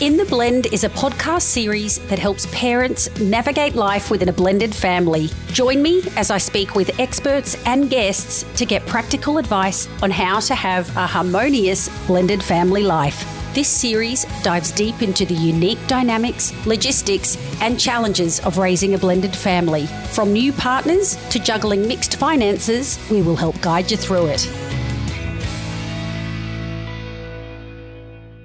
In the Blend is a podcast series that helps parents navigate life within a blended family. Join me as I speak with experts and guests to get practical advice on how to have a harmonious blended family life. This series dives deep into the unique dynamics, logistics, and challenges of raising a blended family. From new partners to juggling mixed finances, we will help guide you through it.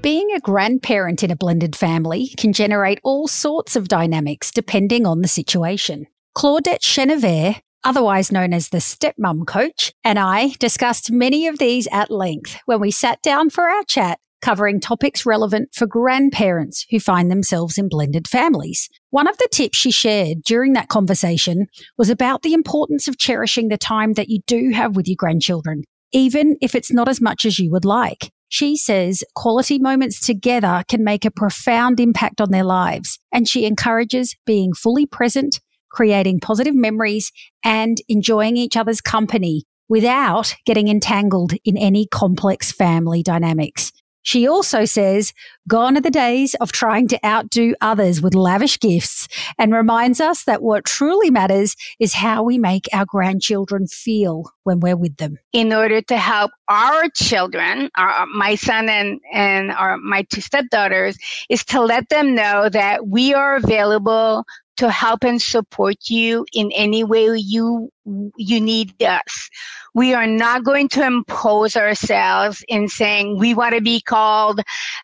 Being a grandparent in a blended family can generate all sorts of dynamics depending on the situation. Claudette Chenevert, otherwise known as the stepmom coach, and I discussed many of these at length when we sat down for our chat covering topics relevant for grandparents who find themselves in blended families. One of the tips she shared during that conversation was about the importance of cherishing the time that you do have with your grandchildren, even if it's not as much as you would like. She says quality moments together can make a profound impact on their lives, and she encourages being fully present, creating positive memories, and enjoying each other's company without getting entangled in any complex family dynamics. She also says, gone are the days of trying to outdo others with lavish gifts and reminds us that what truly matters is how we make our grandchildren feel when we're with them. In order to help our children, our, my son and, and our, my two stepdaughters, is to let them know that we are available to help and support you in any way you you need us. We are not going to impose ourselves in saying we want to be called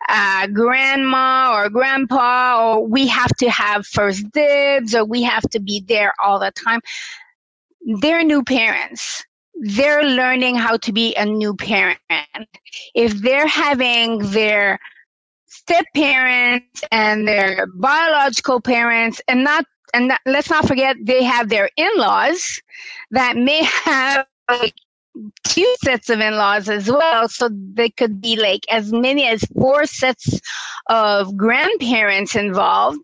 uh, grandma or grandpa, or we have to have first dibs, or we have to be there all the time. They're new parents. They're learning how to be a new parent. If they're having their step parents and their biological parents and not and that, let's not forget they have their in-laws that may have like two sets of in-laws as well. So they could be like as many as four sets of grandparents involved.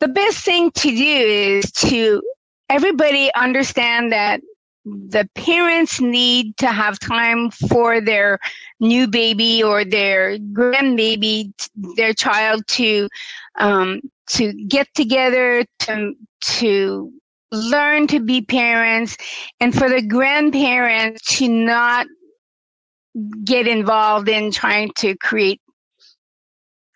The best thing to do is to everybody understand that the parents need to have time for their new baby or their grandbaby, their child to um, to get together to to learn to be parents, and for the grandparents to not get involved in trying to create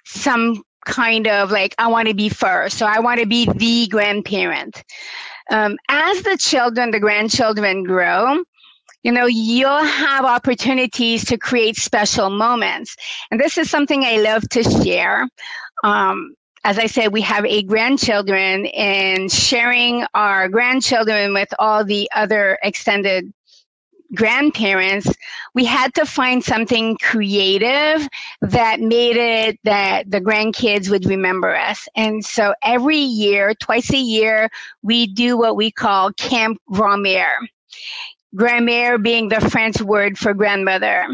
some kind of like I want to be first, so I want to be the grandparent um, as the children, the grandchildren grow, you know, you'll have opportunities to create special moments. And this is something I love to share. Um, as I said, we have eight grandchildren and sharing our grandchildren with all the other extended grandparents, we had to find something creative that made it that the grandkids would remember us. And so every year, twice a year, we do what we call Camp Grand-Mère. Grand-mère being the French word for grandmother.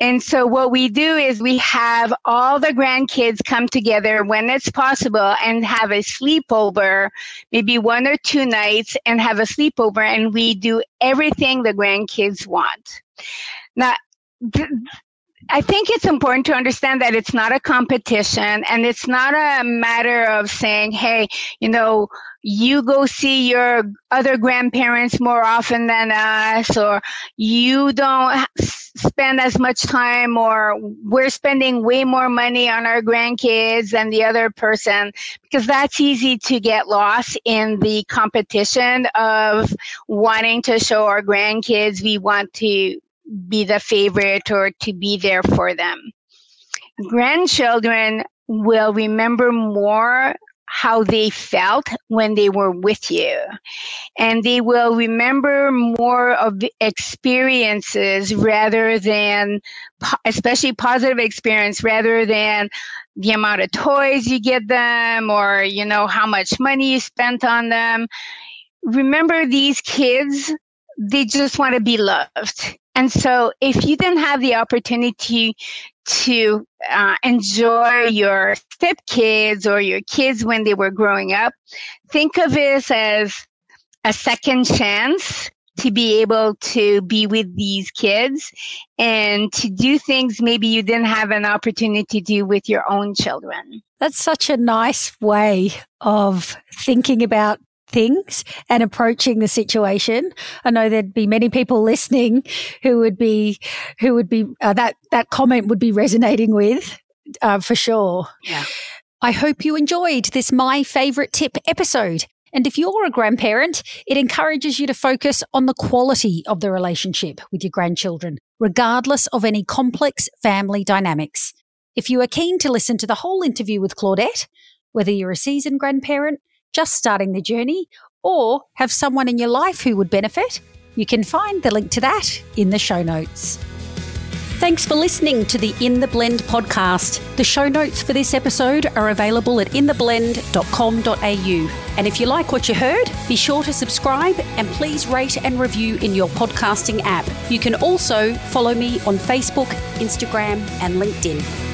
And so what we do is we have all the grandkids come together when it's possible and have a sleepover, maybe one or two nights and have a sleepover and we do everything the grandkids want. Now, th- I think it's important to understand that it's not a competition and it's not a matter of saying, hey, you know, you go see your other grandparents more often than us, or you don't spend as much time, or we're spending way more money on our grandkids than the other person, because that's easy to get lost in the competition of wanting to show our grandkids we want to be the favorite or to be there for them. Grandchildren will remember more how they felt when they were with you. And they will remember more of the experiences rather than, especially positive experience, rather than the amount of toys you get them or, you know, how much money you spent on them. Remember these kids, they just want to be loved. And so if you didn't have the opportunity to uh, enjoy your stepkids or your kids when they were growing up, think of this as a second chance to be able to be with these kids and to do things maybe you didn't have an opportunity to do with your own children. That's such a nice way of thinking about things and approaching the situation. I know there'd be many people listening who would be who would be uh, that that comment would be resonating with uh, for sure. Yeah. I hope you enjoyed this my favorite tip episode. And if you're a grandparent, it encourages you to focus on the quality of the relationship with your grandchildren, regardless of any complex family dynamics. If you are keen to listen to the whole interview with Claudette, whether you're a seasoned grandparent, just starting the journey, or have someone in your life who would benefit, you can find the link to that in the show notes. Thanks for listening to the In the Blend podcast. The show notes for this episode are available at intheblend.com.au. And if you like what you heard, be sure to subscribe and please rate and review in your podcasting app. You can also follow me on Facebook, Instagram, and LinkedIn.